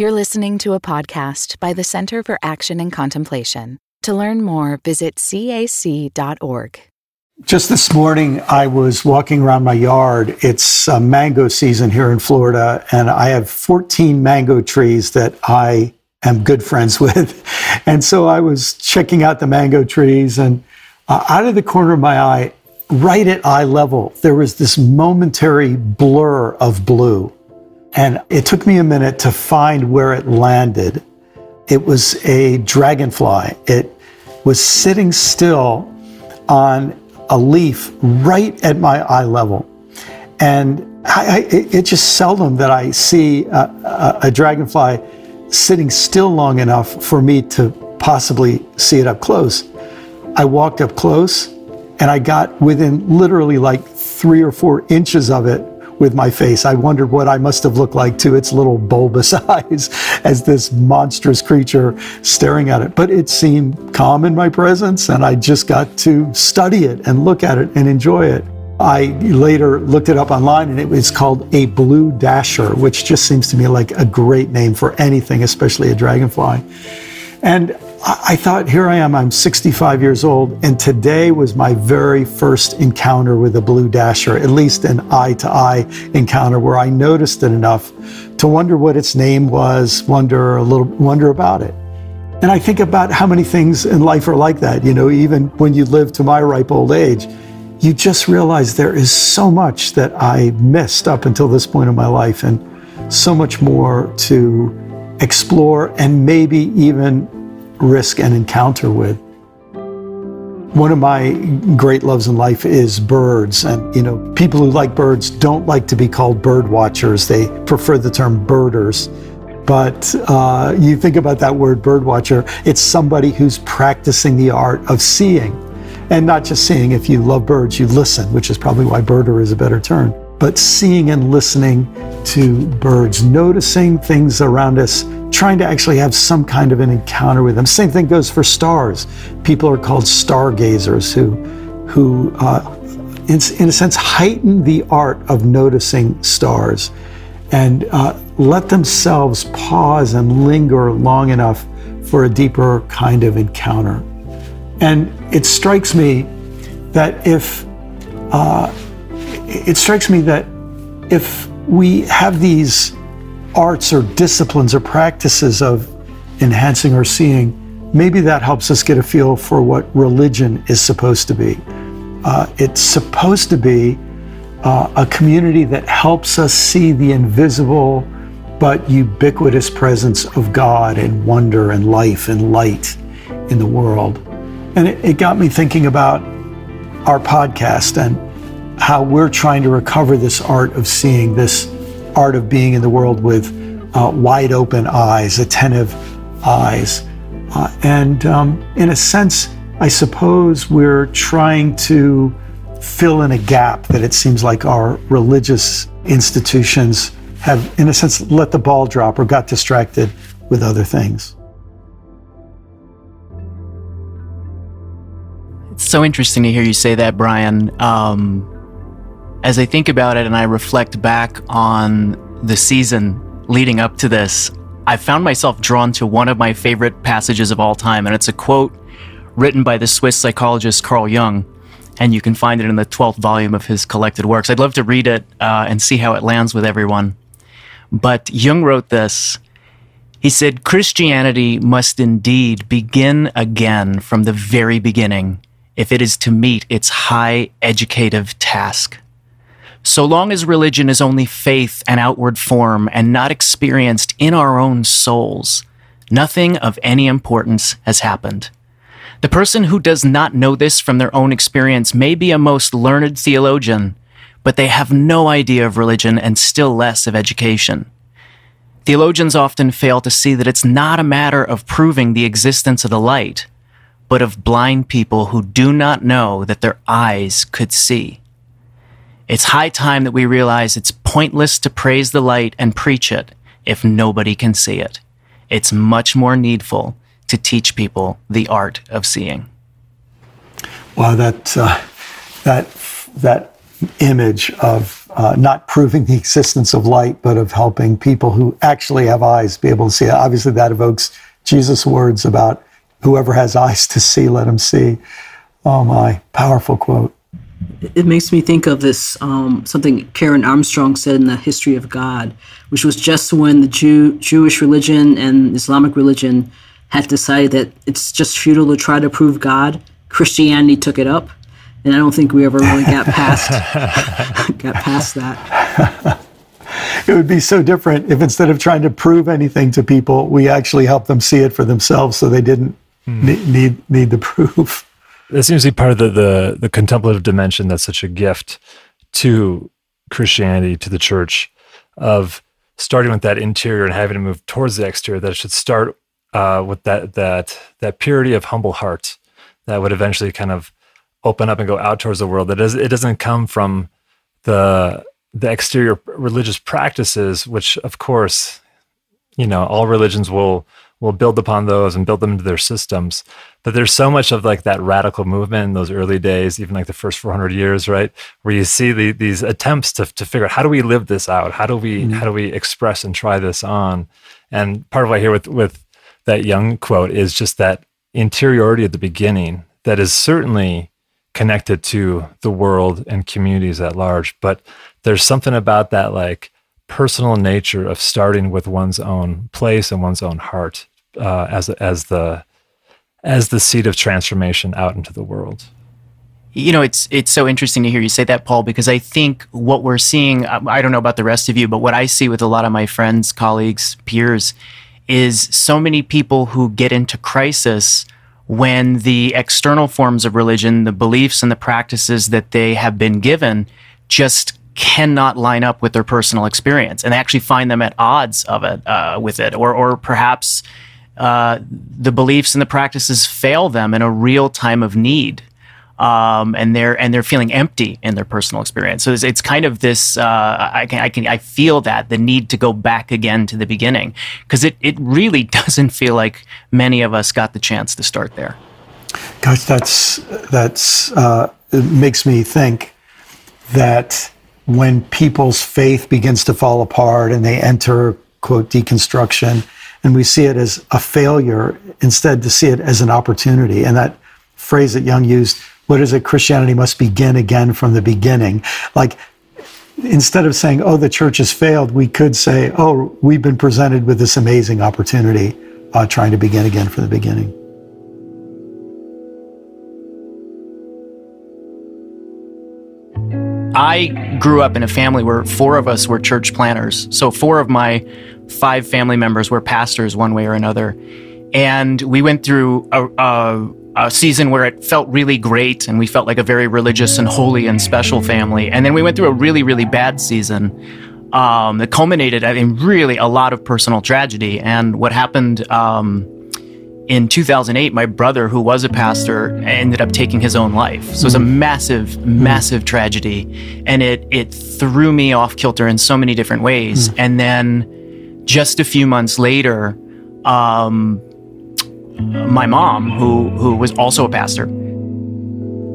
You're listening to a podcast by the Center for Action and Contemplation. To learn more, visit cac.org. Just this morning, I was walking around my yard. It's uh, mango season here in Florida, and I have 14 mango trees that I am good friends with. And so I was checking out the mango trees, and uh, out of the corner of my eye, right at eye level, there was this momentary blur of blue. And it took me a minute to find where it landed. It was a dragonfly. It was sitting still on a leaf right at my eye level. And I, I, it just seldom that I see a, a, a dragonfly sitting still long enough for me to possibly see it up close. I walked up close and I got within literally like three or four inches of it with my face. I wondered what I must have looked like to its little bulbous eyes as this monstrous creature staring at it. But it seemed calm in my presence, and I just got to study it and look at it and enjoy it. I later looked it up online and it was called a blue dasher, which just seems to me like a great name for anything, especially a dragonfly. And I thought, here I am, I'm 65 years old, and today was my very first encounter with a blue dasher, at least an eye to eye encounter where I noticed it enough to wonder what its name was, wonder a little, wonder about it. And I think about how many things in life are like that. You know, even when you live to my ripe old age, you just realize there is so much that I missed up until this point in my life, and so much more to explore and maybe even risk an encounter with. One of my great loves in life is birds. And, you know, people who like birds don't like to be called bird watchers. They prefer the term birders. But uh, you think about that word bird watcher, it's somebody who's practicing the art of seeing. And not just seeing, if you love birds, you listen, which is probably why birder is a better term. But seeing and listening to birds, noticing things around us trying to actually have some kind of an encounter with them. Same thing goes for stars. People are called stargazers who, who uh, in, in, a sense, heighten the art of noticing stars and uh, let themselves pause and linger long enough for a deeper kind of encounter. And it strikes me that if uh, it strikes me that if we have these arts or disciplines or practices of enhancing our seeing, maybe that helps us get a feel for what religion is supposed to be. Uh, it's supposed to be uh, a community that helps us see the invisible but ubiquitous presence of God and wonder and life and light in the world. And it, it got me thinking about our podcast and how we're trying to recover this art of seeing, this art of being in the world with uh, wide open eyes, attentive eyes. Uh, and um, in a sense, I suppose we're trying to fill in a gap that it seems like our religious institutions have, in a sense, let the ball drop or got distracted with other things. It's so interesting to hear you say that, Brian. Um, as I think about it and I reflect back on the season leading up to this, I found myself drawn to one of my favorite passages of all time, and it's a quote written by the Swiss psychologist Carl Jung, and you can find it in the 12th volume of his collected works. I'd love to read it uh, and see how it lands with everyone. But Jung wrote this. He said, Christianity must indeed begin again from the very beginning if it is to meet its high educative task. So long as religion is only faith and outward form and not experienced in our own souls, nothing of any importance has happened. The person who does not know this from their own experience may be a most learned theologian, but they have no idea of religion and still less of education. Theologians often fail to see that it's not a matter of proving the existence of the light, but of blind people who do not know that their eyes could see. It's high time that we realize it's pointless to praise the light and preach it if nobody can see it. It's much more needful to teach people the art of seeing. Wow, that uh, that that image of uh, not proving the existence of light, but of helping people who actually have eyes be able to see it. Obviously, that evokes Jesus' words about whoever has eyes to see, let him see. Oh my, powerful quote. It makes me think of this um, something Karen Armstrong said in the History of God, which was just when the Jew, Jewish religion and Islamic religion had decided that it's just futile to try to prove God. Christianity took it up, and I don't think we ever really got past got past that. it would be so different if instead of trying to prove anything to people, we actually helped them see it for themselves, so they didn't hmm. need, need need the proof. That seems to be part of the, the the contemplative dimension that's such a gift to Christianity, to the church, of starting with that interior and having to move towards the exterior. That it should start uh, with that that that purity of humble heart that would eventually kind of open up and go out towards the world. That is, it doesn't come from the the exterior religious practices, which of course, you know, all religions will will build upon those and build them into their systems. But there's so much of like that radical movement in those early days, even like the first 400 years, right? Where you see the, these attempts to, to figure out how do we live this out? How do we, mm-hmm. how do we express and try this on? And part of what I hear with, with that Jung quote is just that interiority at the beginning that is certainly connected to the world and communities at large. But there's something about that like personal nature of starting with one's own place and one's own heart uh, as as the as the seed of transformation out into the world. You know, it's it's so interesting to hear you say that, Paul, because I think what we're seeing. I don't know about the rest of you, but what I see with a lot of my friends, colleagues, peers is so many people who get into crisis when the external forms of religion, the beliefs and the practices that they have been given, just cannot line up with their personal experience, and they actually find them at odds of it uh, with it, or or perhaps uh, the beliefs and the practices fail them in a real time of need um, and they're and they're feeling empty in their personal experience. So it's, it's kind of this. Uh, I can I can I feel that the need to go back again to the beginning because it it really doesn't feel like many of us got the chance to start there. Gosh, that's that's uh, it makes me think that when people's faith begins to fall apart and they enter quote deconstruction and we see it as a failure instead to see it as an opportunity and that phrase that Jung used what is it? Christianity must begin again from the beginning. Like, instead of saying, oh, the church has failed, we could say, oh, we've been presented with this amazing opportunity, uh, trying to begin again from the beginning. I grew up in a family where four of us were church planters. So, four of my five family members were pastors one way or another. And we went through a, a a season where it felt really great and we felt like a very religious and holy and special family. And then we went through a really, really bad season um, that culminated in really a lot of personal tragedy. And what happened um, in 2008, my brother, who was a pastor, ended up taking his own life. So it was a mm-hmm. massive, mm-hmm. massive tragedy. And it, it threw me off kilter in so many different ways. Mm. And then just a few months later, um, my mom, who who was also a pastor,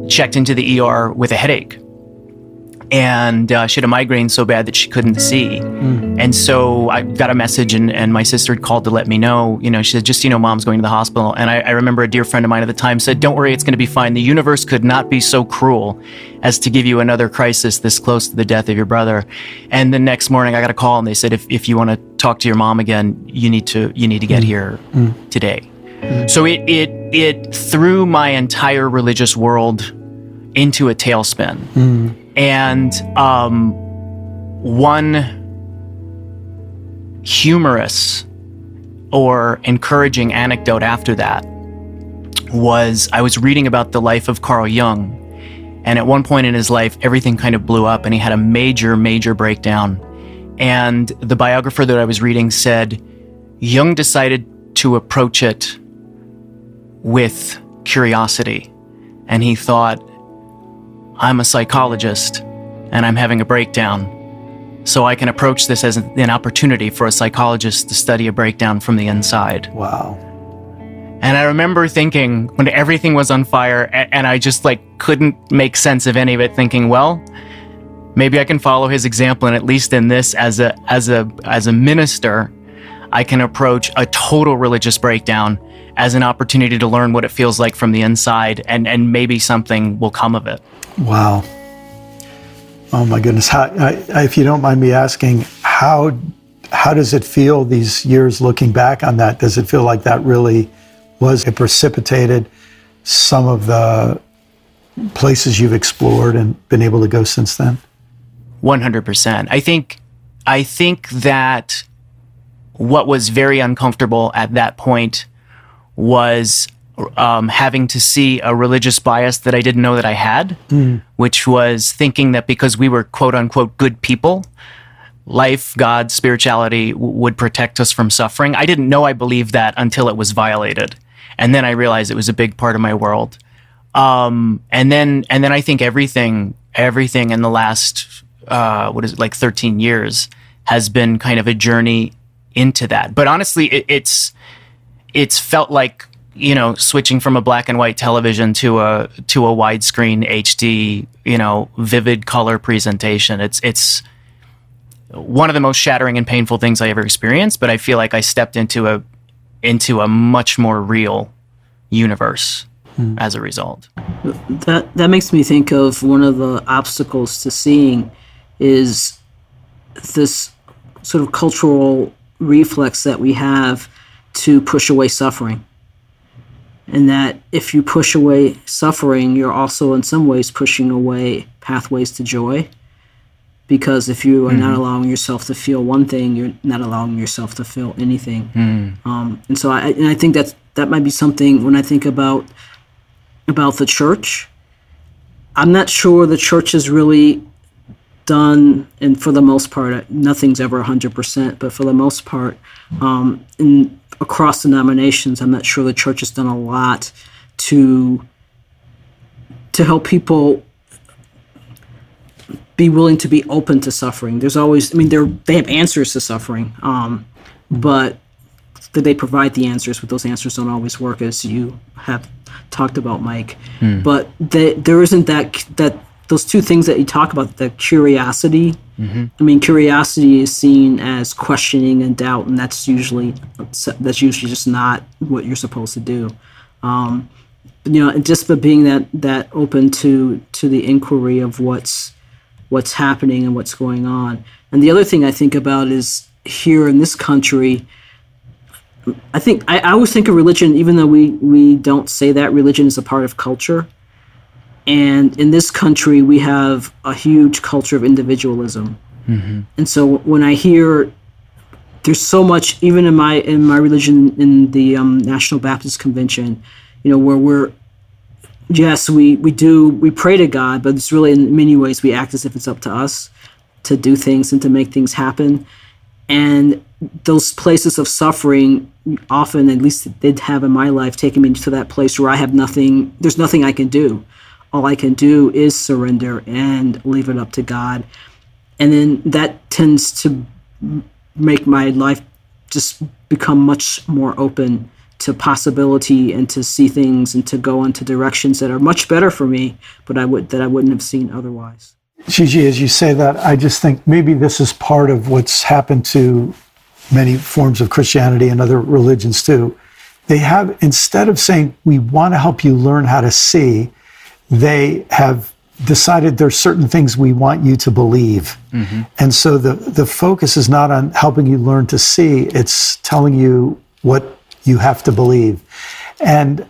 checked into the ER with a headache, and uh, she had a migraine so bad that she couldn't see. Mm. And so I got a message, and, and my sister had called to let me know. You know, she said, "Just you know, mom's going to the hospital." And I, I remember a dear friend of mine at the time said, "Don't worry, it's going to be fine. The universe could not be so cruel as to give you another crisis this close to the death of your brother." And the next morning, I got a call, and they said, "If if you want to talk to your mom again, you need to you need to get mm. here mm. today." So it it it threw my entire religious world into a tailspin. And um, one humorous or encouraging anecdote after that was I was reading about the life of Carl Jung. And at one point in his life, everything kind of blew up and he had a major, major breakdown. And the biographer that I was reading said Jung decided to approach it with curiosity. And he thought, I'm a psychologist and I'm having a breakdown. So I can approach this as an opportunity for a psychologist to study a breakdown from the inside. Wow. And I remember thinking when everything was on fire and I just like couldn't make sense of any of it, thinking, well, maybe I can follow his example, and at least in this, as a as a as a minister, I can approach a total religious breakdown as an opportunity to learn what it feels like from the inside, and and maybe something will come of it. Wow. Oh my goodness! How, I, if you don't mind me asking, how how does it feel these years looking back on that? Does it feel like that really was it precipitated some of the places you've explored and been able to go since then? 100%. I think I think that what was very uncomfortable at that point was um, having to see a religious bias that I didn't know that I had, mm. which was thinking that because we were quote unquote good people, life, God, spirituality w- would protect us from suffering. I didn't know I believed that until it was violated. And then I realized it was a big part of my world. Um, and then, and then I think everything, everything in the last, uh, what is it, like 13 years has been kind of a journey into that. But honestly, it, it's, it's felt like, you know, switching from a black and white television to a, to a widescreen HD, you know, vivid color presentation. It's, it's, one of the most shattering and painful things I ever experienced, but I feel like I stepped into a into a much more real universe mm. as a result. That that makes me think of one of the obstacles to seeing is this sort of cultural reflex that we have to push away suffering. And that if you push away suffering, you're also in some ways pushing away pathways to joy because if you are mm-hmm. not allowing yourself to feel one thing, you're not allowing yourself to feel anything. Mm. Um, and so I and I think that that might be something when I think about about the church. I'm not sure the church is really done, and for the most part, nothing's ever 100%, but for the most part, um, in across denominations, I'm not sure the church has done a lot to to help people be willing to be open to suffering. There's always, I mean, they they have answers to suffering, um, but they provide the answers, but those answers don't always work, as you have talked about, Mike. Hmm. But they, there isn't that that those two things that you talk about, the curiosity. Mm-hmm. I mean, curiosity is seen as questioning and doubt, and that's usually that's usually just not what you're supposed to do. Um, you know, just but being that that open to to the inquiry of what's what's happening and what's going on. And the other thing I think about is here in this country, I think I, I always think of religion, even though we, we don't say that religion is a part of culture. And in this country, we have a huge culture of individualism. Mm-hmm. And so when I hear there's so much, even in my in my religion, in the um, National Baptist Convention, you know, where we're yes, we, we do, we pray to God, but it's really in many ways we act as if it's up to us to do things and to make things happen. And those places of suffering often, at least did have in my life, taken me to that place where I have nothing, there's nothing I can do. All I can do is surrender and leave it up to God. And then that tends to make my life just become much more open to possibility and to see things and to go into directions that are much better for me, but I would that I wouldn't have seen otherwise. Gigi, as you say that, I just think maybe this is part of what's happened to many forms of Christianity and other religions too. They have, instead of saying, we want to help you learn how to see, they have decided there's certain things we want you to believe. Mm-hmm. And so the, the focus is not on helping you learn to see, it's telling you what you have to believe. And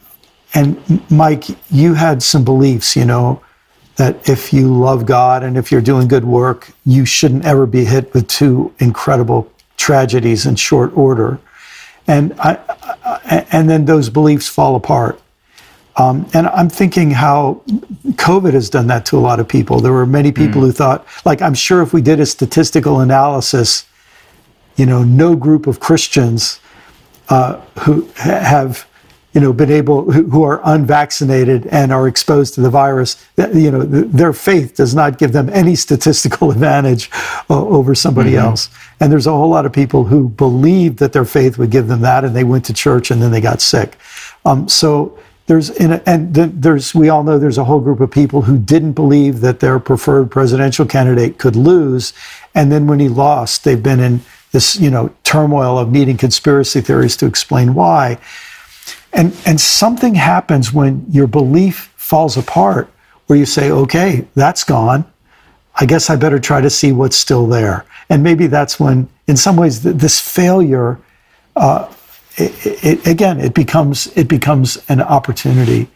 and Mike, you had some beliefs, you know, that if you love God and if you're doing good work, you shouldn't ever be hit with two incredible tragedies in short order. And I, I and then those beliefs fall apart. Um, and I'm thinking how COVID has done that to a lot of people. There were many people mm. who thought, like, I'm sure if we did a statistical analysis, you know, no group of Christians uh, who have you know been able who are unvaccinated and are exposed to the virus you know their faith does not give them any statistical advantage uh, over somebody mm-hmm. else and there's a whole lot of people who believed that their faith would give them that and they went to church and then they got sick um, so there's a, and there's we all know there's a whole group of people who didn't believe that their preferred presidential candidate could lose, and then when he lost, they've been in this you know turmoil of needing conspiracy theories to explain why. And and something happens when your belief falls apart, where you say, okay, that's gone. I guess I better try to see what's still there. And maybe that's when, in some ways, th- this failure. Uh, it, it, again, it becomes it becomes an opportunity.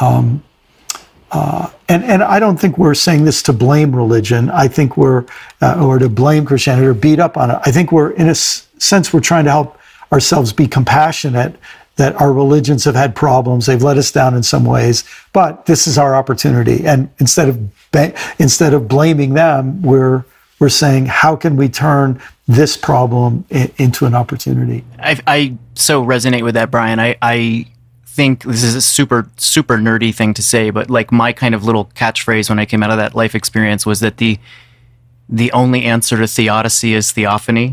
Um, uh, and and I don't think we're saying this to blame religion. I think we're uh, or to blame Christianity or beat up on it. I think we're in a s- sense we're trying to help ourselves be compassionate that our religions have had problems. They've let us down in some ways, but this is our opportunity. And instead of ba- instead of blaming them, we're we're saying how can we turn this problem into an opportunity? I, I so resonate with that, Brian. I, I think this is a super super nerdy thing to say, but like my kind of little catchphrase when I came out of that life experience was that the the only answer to theodicy is theophany.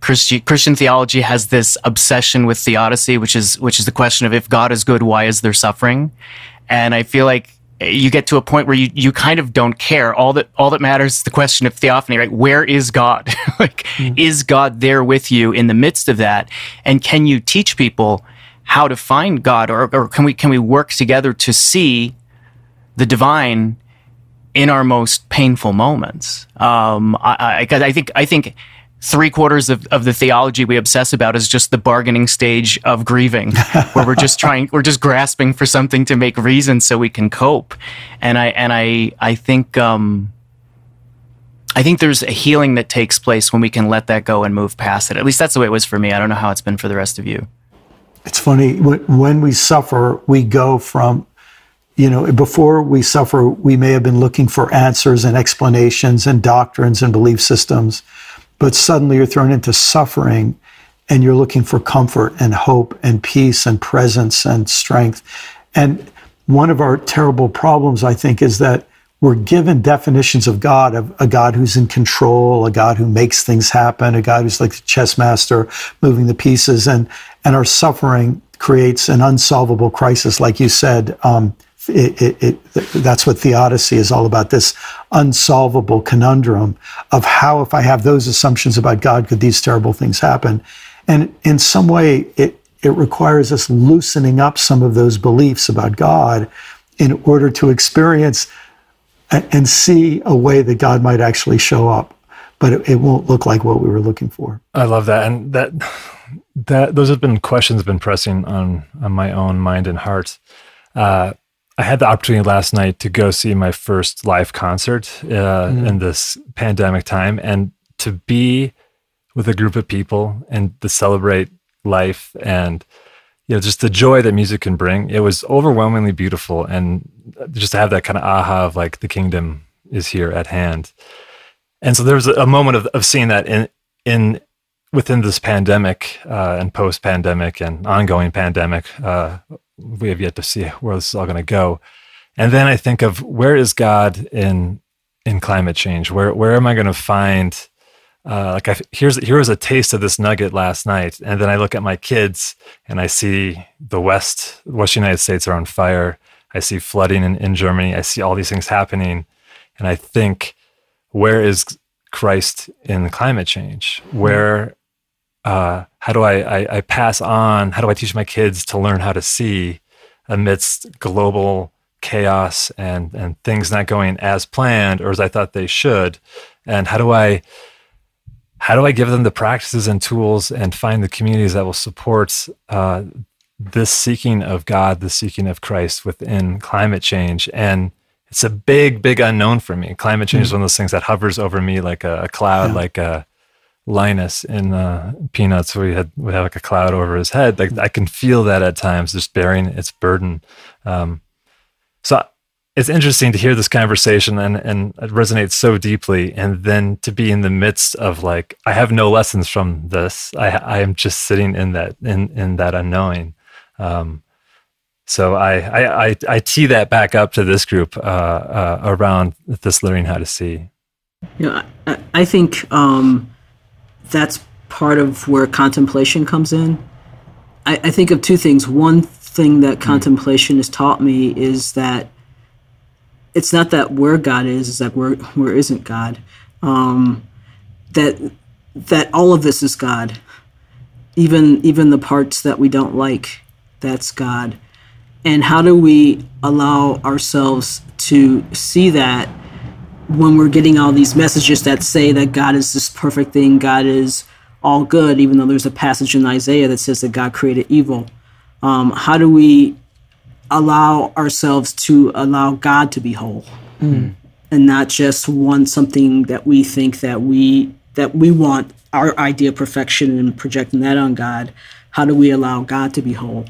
Christi- Christian theology has this obsession with theodicy, which is which is the question of if God is good, why is there suffering? And I feel like you get to a point where you, you kind of don't care. All that all that matters is the question of theophany, right? Where is God? like, mm. is God there with you in the midst of that? And can you teach people how to find God, or, or can we can we work together to see the divine in our most painful moments? Um, I, I, I think I think three quarters of, of the theology we obsess about is just the bargaining stage of grieving, where we're just trying, we're just grasping for something to make reason so we can cope. And I, and I, I think, um, I think there's a healing that takes place when we can let that go and move past it. At least that's the way it was for me. I don't know how it's been for the rest of you. It's funny when we suffer, we go from, you know, before we suffer, we may have been looking for answers and explanations and doctrines and belief systems but suddenly you're thrown into suffering and you're looking for comfort and hope and peace and presence and strength. And one of our terrible problems, I think, is that we're given definitions of God, of a God who's in control, a God who makes things happen, a God who's like the chess master moving the pieces, and and our suffering creates an unsolvable crisis, like you said. Um, it, it, it, that's what theodicy is all about this unsolvable conundrum of how, if I have those assumptions about God, could these terrible things happen? And in some way, it, it requires us loosening up some of those beliefs about God in order to experience and see a way that God might actually show up, but it, it won't look like what we were looking for. I love that, and that that those have been questions have been pressing on on my own mind and heart. Uh, I had the opportunity last night to go see my first live concert uh, mm. in this pandemic time and to be with a group of people and to celebrate life and you know just the joy that music can bring it was overwhelmingly beautiful and just to have that kind of aha of like the kingdom is here at hand and so there was a moment of, of seeing that in in within this pandemic uh, and post pandemic and ongoing pandemic uh, we have yet to see where this is all going to go. And then I think of where is God in in climate change? Where where am I going to find? Uh, like I, here's here was a taste of this nugget last night, and then I look at my kids and I see the West West United States are on fire. I see flooding in, in Germany. I see all these things happening, and I think, where is Christ in climate change? Where uh, how do I, I, I pass on? How do I teach my kids to learn how to see amidst global chaos and and things not going as planned or as I thought they should? And how do I how do I give them the practices and tools and find the communities that will support uh, this seeking of God, the seeking of Christ within climate change? And it's a big, big unknown for me. Climate change mm-hmm. is one of those things that hovers over me like a, a cloud, yeah. like a Linus in uh, Peanuts, where he had would have like a cloud over his head. Like I can feel that at times, just bearing its burden. Um, so it's interesting to hear this conversation and and it resonates so deeply, and then to be in the midst of like I have no lessons from this. I I am just sitting in that in in that unknowing. Um, so I, I, I I tee that back up to this group uh, uh, around this learning how to see. You know, I, I think. Um, that's part of where contemplation comes in. I, I think of two things. One thing that contemplation has taught me is that it's not that where God is, it's that where where isn't God. Um, that that all of this is God. Even even the parts that we don't like, that's God. And how do we allow ourselves to see that when we're getting all these messages that say that God is this perfect thing, God is all good, even though there's a passage in Isaiah that says that God created evil? Um, how do we allow ourselves to allow God to be whole mm. and not just want something that we think that we that we want our idea of perfection and projecting that on God? How do we allow God to be whole?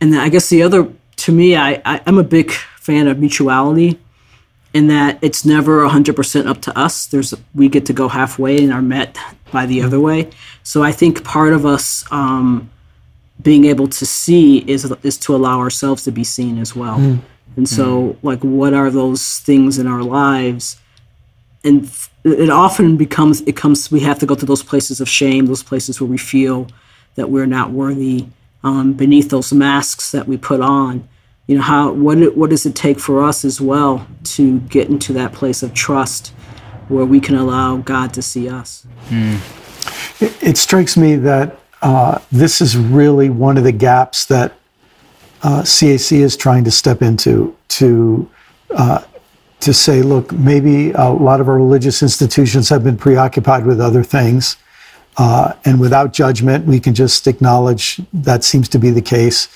And then I guess the other, to me, I, I I'm a big fan of mutuality in that it's never 100% up to us. There's we get to go halfway and are met by the other way. So I think part of us um, being able to see is is to allow ourselves to be seen as well. Mm. And so, mm. like, what are those things in our lives? And it often becomes it comes we have to go to those places of shame, those places where we feel that we're not worthy. Um, beneath those masks that we put on, you know, how what what does it take for us as well to get into that place of trust where we can allow God to see us? Mm. It, it strikes me that uh, this is really one of the gaps that uh, CAC is trying to step into to uh, to say, look, maybe a lot of our religious institutions have been preoccupied with other things, uh, and without judgment, we can just acknowledge that seems to be the case.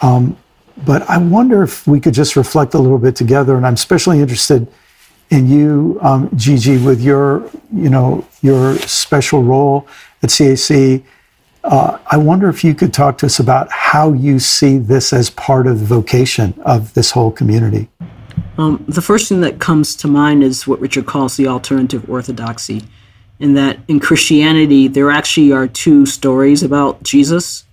Um, but I wonder if we could just reflect a little bit together, and I'm especially interested in you, um, Gigi, with your you know your special role at CAC uh, I wonder if you could talk to us about how you see this as part of the vocation of this whole community. Um, the first thing that comes to mind is what Richard calls the alternative orthodoxy, in that in Christianity, there actually are two stories about Jesus.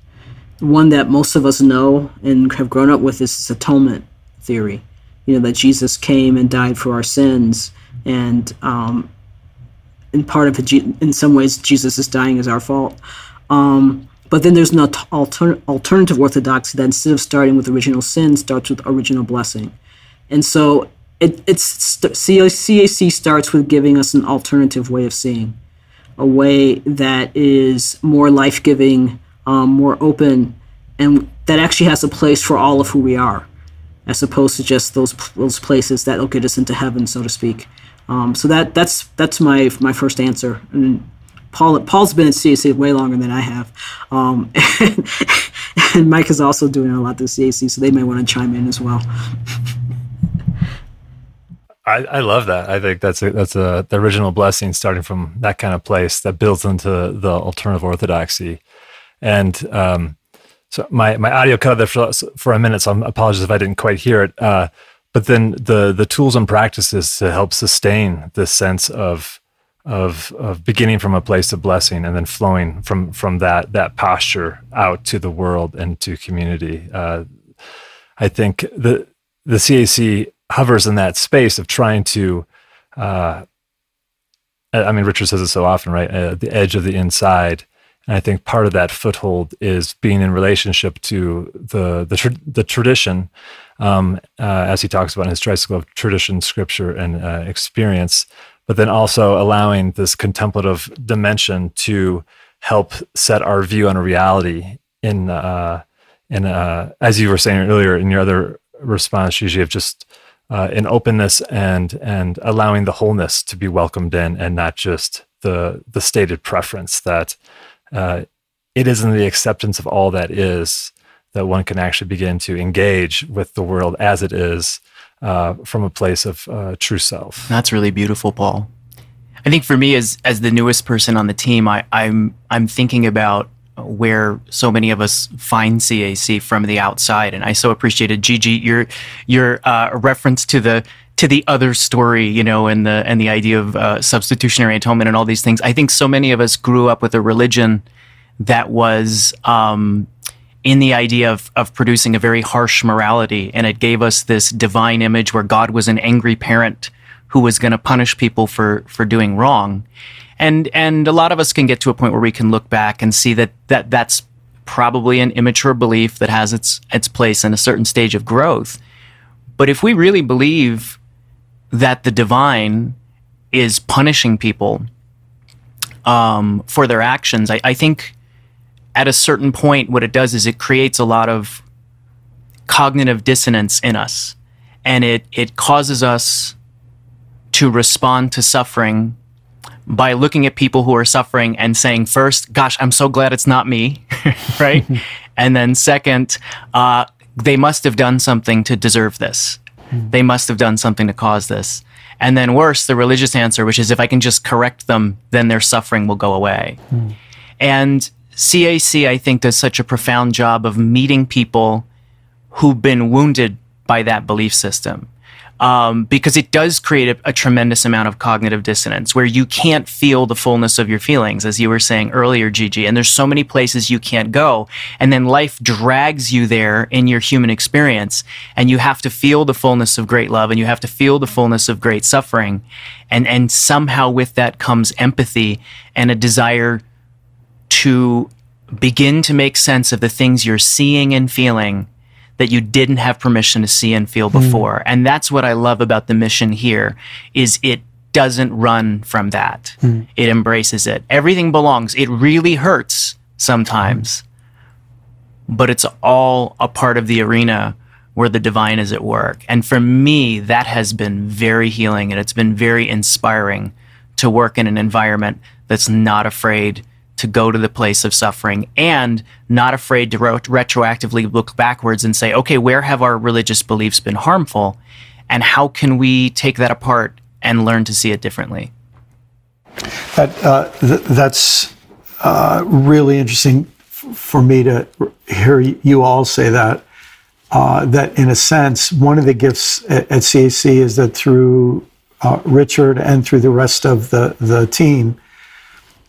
One that most of us know and have grown up with is atonement theory. You know, that Jesus came and died for our sins. And um, in part of it, in some ways, Jesus is dying is our fault. Um, but then there's an alter- alternative orthodoxy that instead of starting with original sin, starts with original blessing. And so it, it's CAC starts with giving us an alternative way of seeing, a way that is more life giving, um, more open, and that actually has a place for all of who we are, as opposed to just those those places that will get us into heaven, so to speak. Um, so that that's that's my my first answer. And Paul Paul's been at CAC way longer than I have, um, and, and, Mike is also doing a lot to CAC, so they may want to chime in as well. I, I love that. I think that's a, that's a the original blessing starting from that kind of place that builds into the alternative orthodoxy, and um, so my my audio cut there for, for a minute, so I apologize if I didn't quite hear it. Uh, but then the the tools and practices to help sustain this sense of of of beginning from a place of blessing and then flowing from from that that posture out to the world and to community. Uh, I think the the CAC hovers in that space of trying to. Uh, I mean, Richard says it so often, right? Uh, the edge of the inside, and I think part of that foothold is being in relationship to the the, the tradition, um, uh, as he talks about in his tricycle of tradition, scripture, and uh, experience but then also allowing this contemplative dimension to help set our view on reality in uh, in uh, as you were saying earlier in your other response, usually of just uh, an openness and and allowing the wholeness to be welcomed in, and not just the the stated preference that uh, it is in the acceptance of all that is that one can actually begin to engage with the world as it is uh, from a place of uh, true self. That's really beautiful, Paul. I think for me, as as the newest person on the team, I, I'm I'm thinking about where so many of us find CAC from the outside, and I so appreciated Gigi your your uh, reference to the to the other story, you know, and the and the idea of uh, substitutionary atonement and all these things. I think so many of us grew up with a religion that was um, in the idea of, of producing a very harsh morality. And it gave us this divine image where God was an angry parent who was going to punish people for, for doing wrong. And, and a lot of us can get to a point where we can look back and see that, that that's probably an immature belief that has its its place in a certain stage of growth. But if we really believe that the divine is punishing people um, for their actions, I, I think at a certain point, what it does is it creates a lot of cognitive dissonance in us, and it it causes us to respond to suffering by looking at people who are suffering and saying first, "Gosh, I'm so glad it's not me," right? and then second, uh, they must have done something to deserve this. They must have done something to cause this. And then worse, the religious answer, which is if I can just correct them, then their suffering will go away. Mm. And CAC, I think, does such a profound job of meeting people who've been wounded by that belief system um, because it does create a, a, tremendous amount of cognitive dissonance where you can't feel the fullness of your feelings, as you were saying earlier, Gigi. And there's so many places you can't go. And then life drags you there in your human experience. And you have to feel the fullness of great love and you have to feel the fullness of great suffering. And, and somehow with that comes empathy and a desire to begin to make sense of the things you're seeing and feeling that you didn't have permission to see and feel before. Mm. And that's what I love about the mission here is it doesn't run from that. Mm. It embraces it. Everything belongs. It really hurts sometimes, mm. but it's all a part of the arena where the divine is at work. And for me, that has been very healing and it's been very inspiring to work in an environment that's not afraid to go to the place of suffering and not afraid to ro- retroactively look backwards and say, okay, where have our religious beliefs been harmful? And how can we take that apart and learn to see it differently? That, uh, th- that's uh, really interesting f- for me to hear you all say that. Uh, that in a sense, one of the gifts at, at CAC is that through uh, Richard and through the rest of the, the team,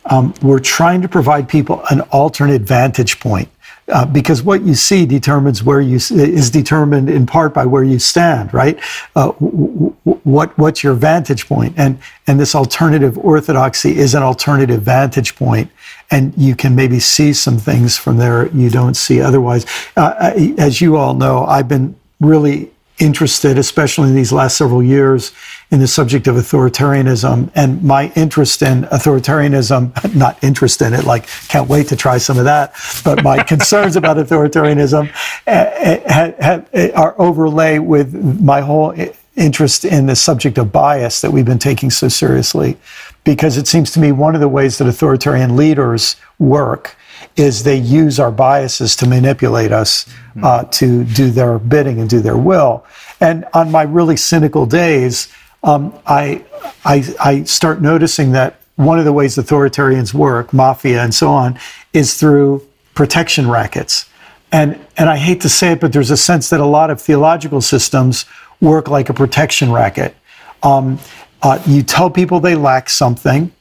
um, we're trying to provide people an alternate vantage point. Uh, because what you see determines where you is determined in part by where you stand, right? Uh, w- w- what what's your vantage point, and and this alternative orthodoxy is an alternative vantage point, and you can maybe see some things from there you don't see otherwise. Uh, as you all know, I've been really interested, especially in these last several years, in the subject of authoritarianism. And my interest in authoritarianism, not interest in it, like can't wait to try some of that, but my concerns about authoritarianism uh, are overlay with my whole interest in the subject of bias that we've been taking so seriously. Because it seems to me one of the ways that authoritarian leaders work is they use our biases to manipulate us uh, to do their bidding and do their will. And on my really cynical days, um, I, I, I start noticing that one of the ways authoritarians work, mafia and so on, is through protection rackets. And, and I hate to say it, but there's a sense that a lot of theological systems work like a protection racket. Um, uh, you tell people they lack something,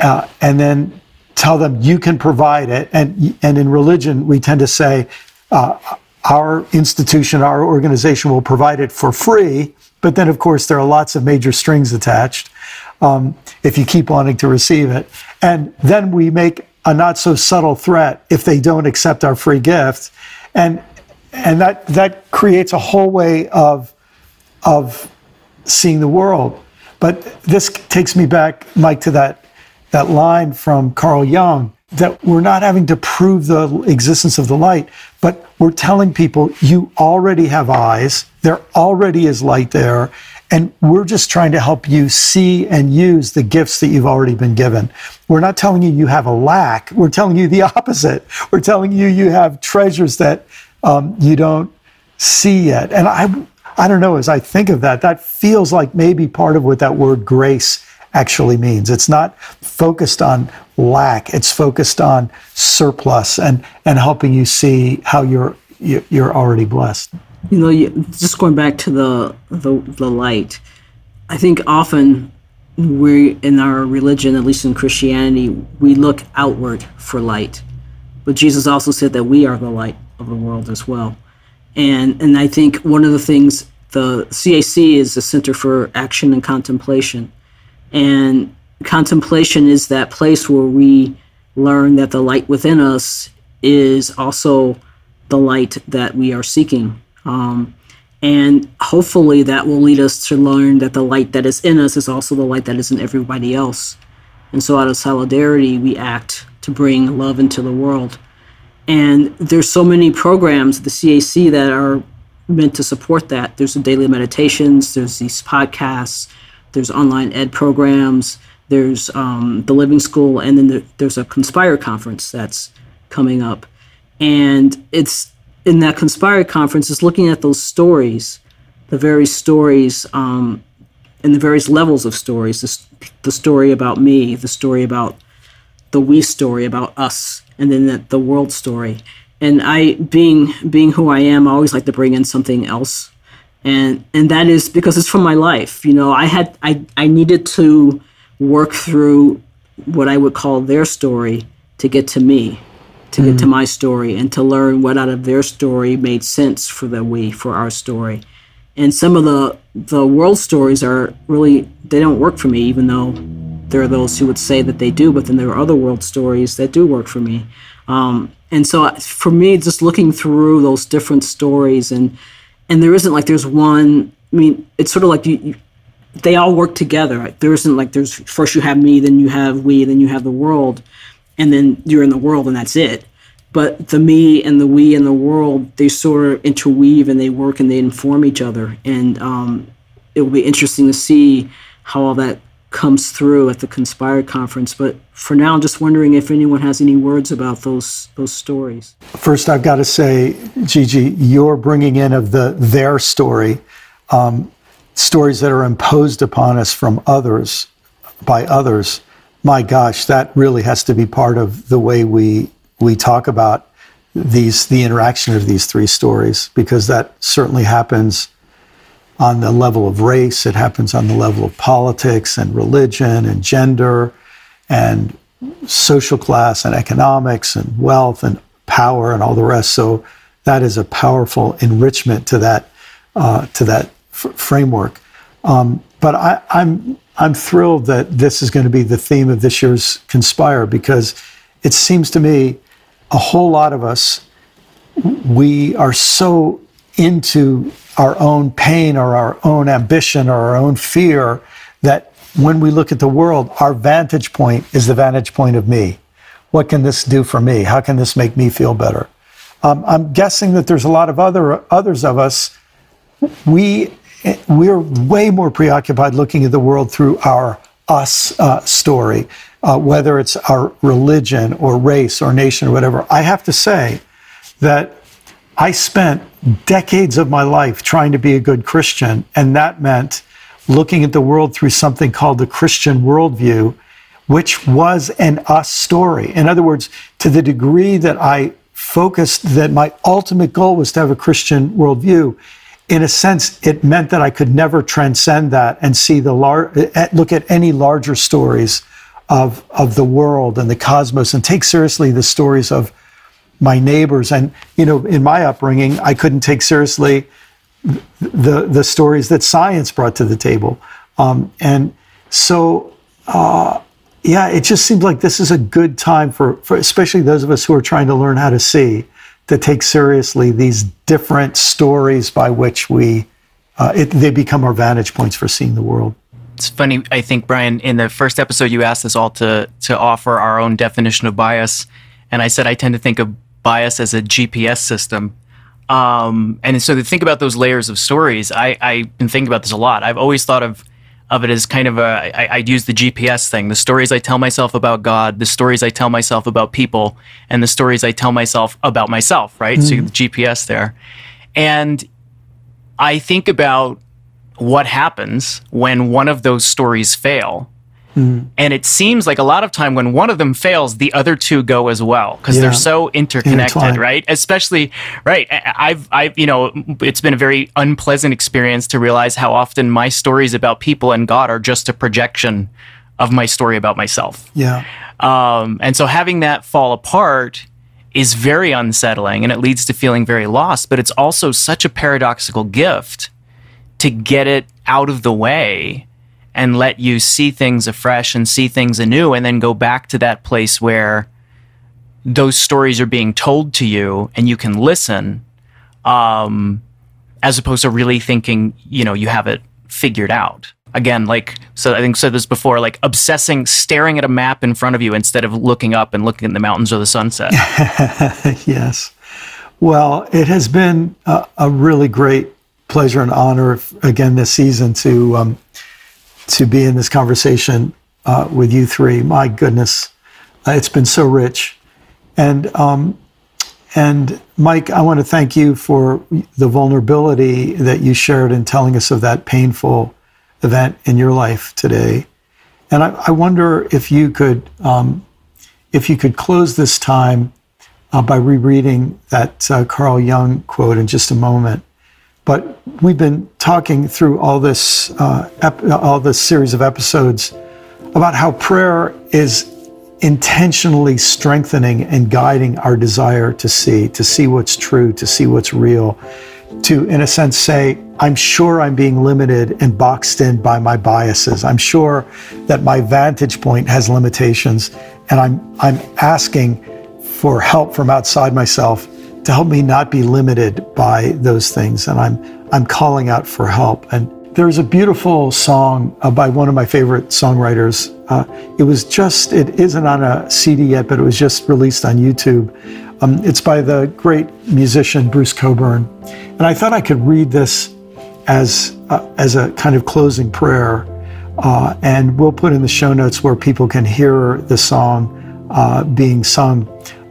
uh, and then tell them you can provide it. And, and in religion, we tend to say, uh, our institution, our organization will provide it for free. But then, of course, there are lots of major strings attached um, if you keep wanting to receive it. And then we make a not so subtle threat if they don't accept our free gift. And, and that, that creates a whole way of, of seeing the world. But this takes me back, Mike, to that that line from Carl Jung that we're not having to prove the existence of the light, but we're telling people you already have eyes, there already is light there, and we're just trying to help you see and use the gifts that you've already been given. We're not telling you you have a lack, we're telling you the opposite. We're telling you you have treasures that um, you don't see yet. And I, I don't know, as I think of that, that feels like maybe part of what that word grace actually means. It's not focused on lack. It's focused on surplus and, and helping you see how you're, you're already blessed. You know, just going back to the, the, the light, I think often we in our religion, at least in Christianity, we look outward for light. But Jesus also said that we are the light of the world as well. And and I think one of the things the CAC is the Center for Action and Contemplation. And contemplation is that place where we learn that the light within us is also the light that we are seeking. Um, and hopefully that will lead us to learn that the light that is in us is also the light that is in everybody else. And so out of solidarity, we act to bring love into the world. And there's so many programs at the CAC that are meant to support that. There's the daily meditations, there's these podcasts, there's online ed programs, there's um, the Living School, and then there, there's a Conspire conference that's coming up. And it's in that Conspire conference is looking at those stories, the various stories, um, and the various levels of stories. The, the story about me, the story about the we story about us, and then the, the world story. And I, being being who I am, I always like to bring in something else, and and that is because it's from my life. You know, I had I I needed to work through what I would call their story to get to me to mm-hmm. get to mm. my story and to learn what out of their story made sense for the we for our story and some of the the world stories are really they don't work for me even though there are those who would say that they do but then there are other world stories that do work for me um, and so for me just looking through those different stories and and there isn't like there's one i mean it's sort of like you, you they all work together there isn't like there's first you have me then you have we then you have the world and then you're in the world and that's it. But the me and the we and the world, they sort of interweave and they work and they inform each other. And um, it will be interesting to see how all that comes through at the Conspire conference. But for now, I'm just wondering if anyone has any words about those those stories. First, I've got to say, Gigi, you're bringing in of the their story, um, stories that are imposed upon us from others, by others my gosh, that really has to be part of the way we we talk about these the interaction of these three stories because that certainly happens on the level of race, it happens on the level of politics and religion and gender and social class and economics and wealth and power and all the rest. So that is a powerful enrichment to that uh, to that f- framework. Um, but I, I'm I'm thrilled that this is going to be the theme of this year's Conspire because it seems to me a whole lot of us, we are so into our own pain or our own ambition or our own fear that when we look at the world, our vantage point is the vantage point of me. What can this do for me? How can this make me feel better? Um, I'm guessing that there's a lot of other others of us. We we're way more preoccupied looking at the world through our us uh, story, uh, whether it's our religion or race or nation or whatever. I have to say that I spent decades of my life trying to be a good Christian, and that meant looking at the world through something called the Christian worldview, which was an us story. In other words, to the degree that I focused that my ultimate goal was to have a Christian worldview, in a sense, it meant that I could never transcend that and see the lar- look at any larger stories of of the world and the cosmos and take seriously the stories of my neighbors. And you know, in my upbringing, I couldn't take seriously the the stories that science brought to the table. Um, and so, uh, yeah, it just seems like this is a good time for, for especially those of us who are trying to learn how to see to take seriously these different stories by which we uh, it, they become our vantage points for seeing the world. It's funny. I think Brian, in the first episode, you asked us all to to offer our own definition of bias, and I said I tend to think of bias as a GPS system. Um, and so to think about those layers of stories, I, I've been thinking about this a lot. I've always thought of of it as kind of a I, I'd use the GPS thing. The stories I tell myself about God, the stories I tell myself about people, and the stories I tell myself about myself, right? Mm. So the GPS there. And I think about what happens when one of those stories fail Mm. And it seems like a lot of time when one of them fails, the other two go as well because yeah. they're so interconnected, right? Especially, right? I've, I've, you know, it's been a very unpleasant experience to realize how often my stories about people and God are just a projection of my story about myself. Yeah. Um, and so having that fall apart is very unsettling and it leads to feeling very lost, but it's also such a paradoxical gift to get it out of the way and let you see things afresh and see things anew and then go back to that place where those stories are being told to you and you can listen, um, as opposed to really thinking, you know, you have it figured out. Again, like, so I think said this before, like obsessing, staring at a map in front of you instead of looking up and looking at the mountains or the sunset. yes. Well, it has been a, a, really great pleasure and honor again this season to um, to be in this conversation uh, with you three. My goodness, uh, it's been so rich, and um, and Mike, I want to thank you for the vulnerability that you shared in telling us of that painful event in your life today. And I, I wonder if you could um, if you could close this time uh, by rereading that uh, Carl Jung quote in just a moment. But we've been talking through all this, uh, ep- all this series of episodes about how prayer is intentionally strengthening and guiding our desire to see, to see what's true, to see what's real, to, in a sense, say, I'm sure I'm being limited and boxed in by my biases. I'm sure that my vantage point has limitations, and I'm, I'm asking for help from outside myself to help me not be limited by those things. And I'm, I'm calling out for help. And there's a beautiful song uh, by one of my favorite songwriters. Uh, it was just, it isn't on a CD yet, but it was just released on YouTube. Um, it's by the great musician Bruce Cockburn. And I thought I could read this as, uh, as a kind of closing prayer. Uh, and we'll put in the show notes where people can hear the song uh, being sung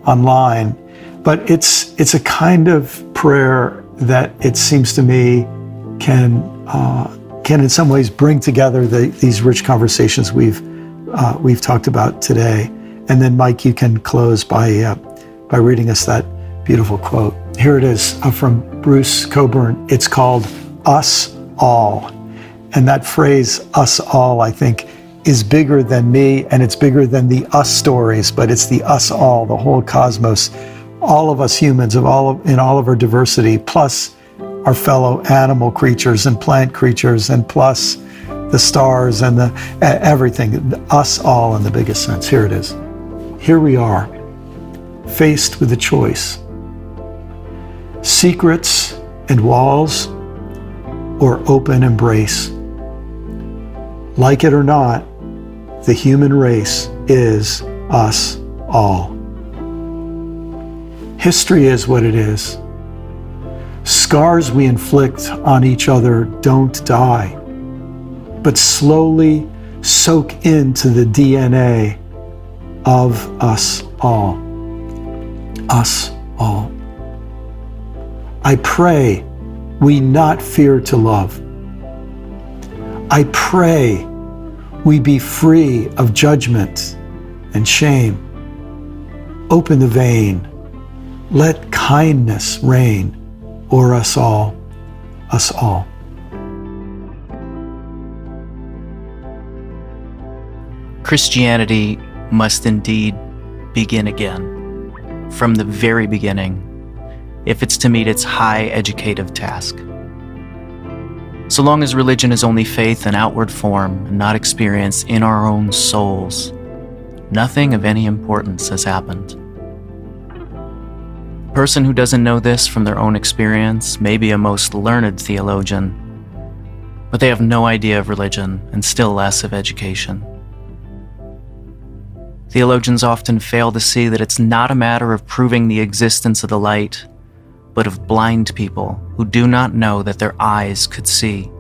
online. But it's it's a kind of prayer that it seems to me can uh, can in some ways bring together the, these rich conversations we've uh, we've talked about today. And then Mike, you can close by uh, by reading us that beautiful quote. Here it is uh, from Bruce Cockburn. It's called "Us All," and that phrase "us all," I think is bigger than me and it's bigger than the us stories, but it's the us all, the whole cosmos, all of us humans of all of, in all of our diversity, plus our fellow animal creatures and plant creatures, and plus the stars and the everything, us all in the biggest sense. Here it is. Here we are, faced with a choice. Secrets and walls or open embrace. Like it or not, the human race is us all. History is what it is. Scars we inflict on each other don't die, but slowly soak into the DNA of us all. Us all. I pray we not fear to love. I pray we be free of judgment and shame. Open the vein. Let kindness reign o'er us all, us all. Christianity must indeed begin again, from the very beginning, if it's to meet its high educative task. So long as religion is only faith in outward form and not experience in our own souls, nothing of any importance has happened. Person who doesn't know this from their own experience may be a most learned theologian, but they have no idea of religion and still less of education. Theologians often fail to see that it's not a matter of proving the existence of the light, but of blind people who do not know that their eyes could see.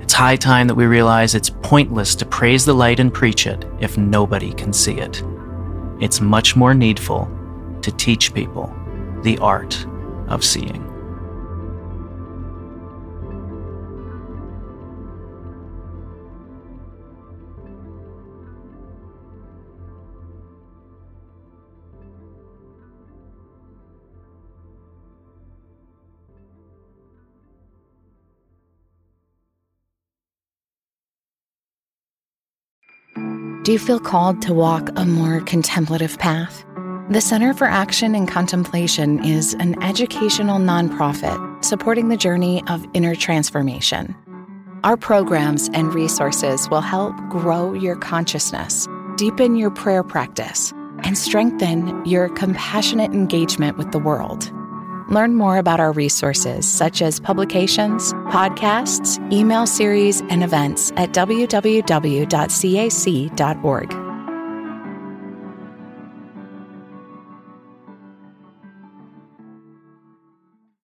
It's high time that we realize it's pointless to praise the light and preach it if nobody can see it. It's much more needful to teach people the art of seeing. Do you feel called to walk a more contemplative path? The Center for Action and Contemplation is an educational nonprofit supporting the journey of inner transformation. Our programs and resources will help grow your consciousness, deepen your prayer practice, and strengthen your compassionate engagement with the world. Learn more about our resources, such as publications, podcasts, email series, and events at www.cac.org.